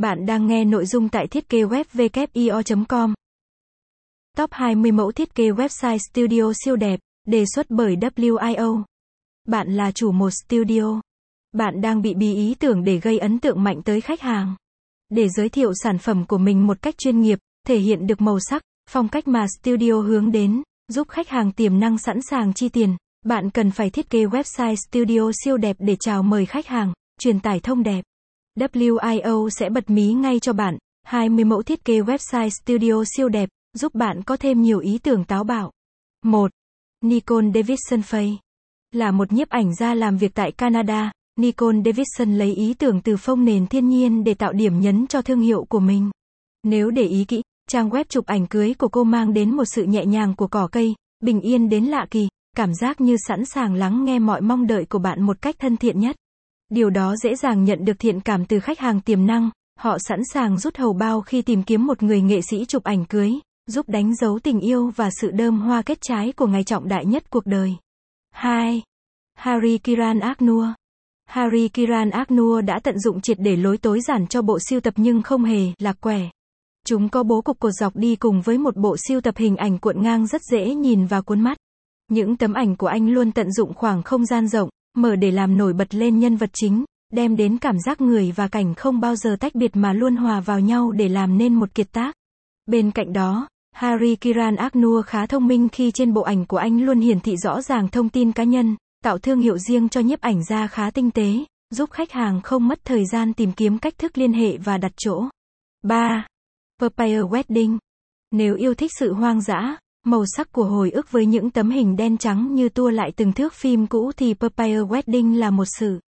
Bạn đang nghe nội dung tại thiết kế web com Top 20 mẫu thiết kế website studio siêu đẹp, đề xuất bởi WIO. Bạn là chủ một studio. Bạn đang bị bí ý tưởng để gây ấn tượng mạnh tới khách hàng. Để giới thiệu sản phẩm của mình một cách chuyên nghiệp, thể hiện được màu sắc, phong cách mà studio hướng đến, giúp khách hàng tiềm năng sẵn sàng chi tiền. Bạn cần phải thiết kế website studio siêu đẹp để chào mời khách hàng, truyền tải thông đẹp. WIO sẽ bật mí ngay cho bạn 20 mẫu thiết kế website studio siêu đẹp, giúp bạn có thêm nhiều ý tưởng táo bạo. 1. Nicole Davidson Fay Là một nhiếp ảnh gia làm việc tại Canada, Nicole Davidson lấy ý tưởng từ phông nền thiên nhiên để tạo điểm nhấn cho thương hiệu của mình. Nếu để ý kỹ, trang web chụp ảnh cưới của cô mang đến một sự nhẹ nhàng của cỏ cây, bình yên đến lạ kỳ, cảm giác như sẵn sàng lắng nghe mọi mong đợi của bạn một cách thân thiện nhất. Điều đó dễ dàng nhận được thiện cảm từ khách hàng tiềm năng, họ sẵn sàng rút hầu bao khi tìm kiếm một người nghệ sĩ chụp ảnh cưới, giúp đánh dấu tình yêu và sự đơm hoa kết trái của ngày trọng đại nhất cuộc đời. 2. Harry Kiran Agnua. Harry Kiran Agnua đã tận dụng triệt để lối tối giản cho bộ siêu tập nhưng không hề lạc quẻ. Chúng có bố cục cột dọc đi cùng với một bộ siêu tập hình ảnh cuộn ngang rất dễ nhìn và cuốn mắt. Những tấm ảnh của anh luôn tận dụng khoảng không gian rộng, mở để làm nổi bật lên nhân vật chính, đem đến cảm giác người và cảnh không bao giờ tách biệt mà luôn hòa vào nhau để làm nên một kiệt tác. Bên cạnh đó, Harry Kiran Agnua khá thông minh khi trên bộ ảnh của anh luôn hiển thị rõ ràng thông tin cá nhân, tạo thương hiệu riêng cho nhiếp ảnh gia khá tinh tế, giúp khách hàng không mất thời gian tìm kiếm cách thức liên hệ và đặt chỗ. 3. Vampire Wedding Nếu yêu thích sự hoang dã, Màu sắc của hồi ức với những tấm hình đen trắng như tua lại từng thước phim cũ thì Papaya Wedding là một sự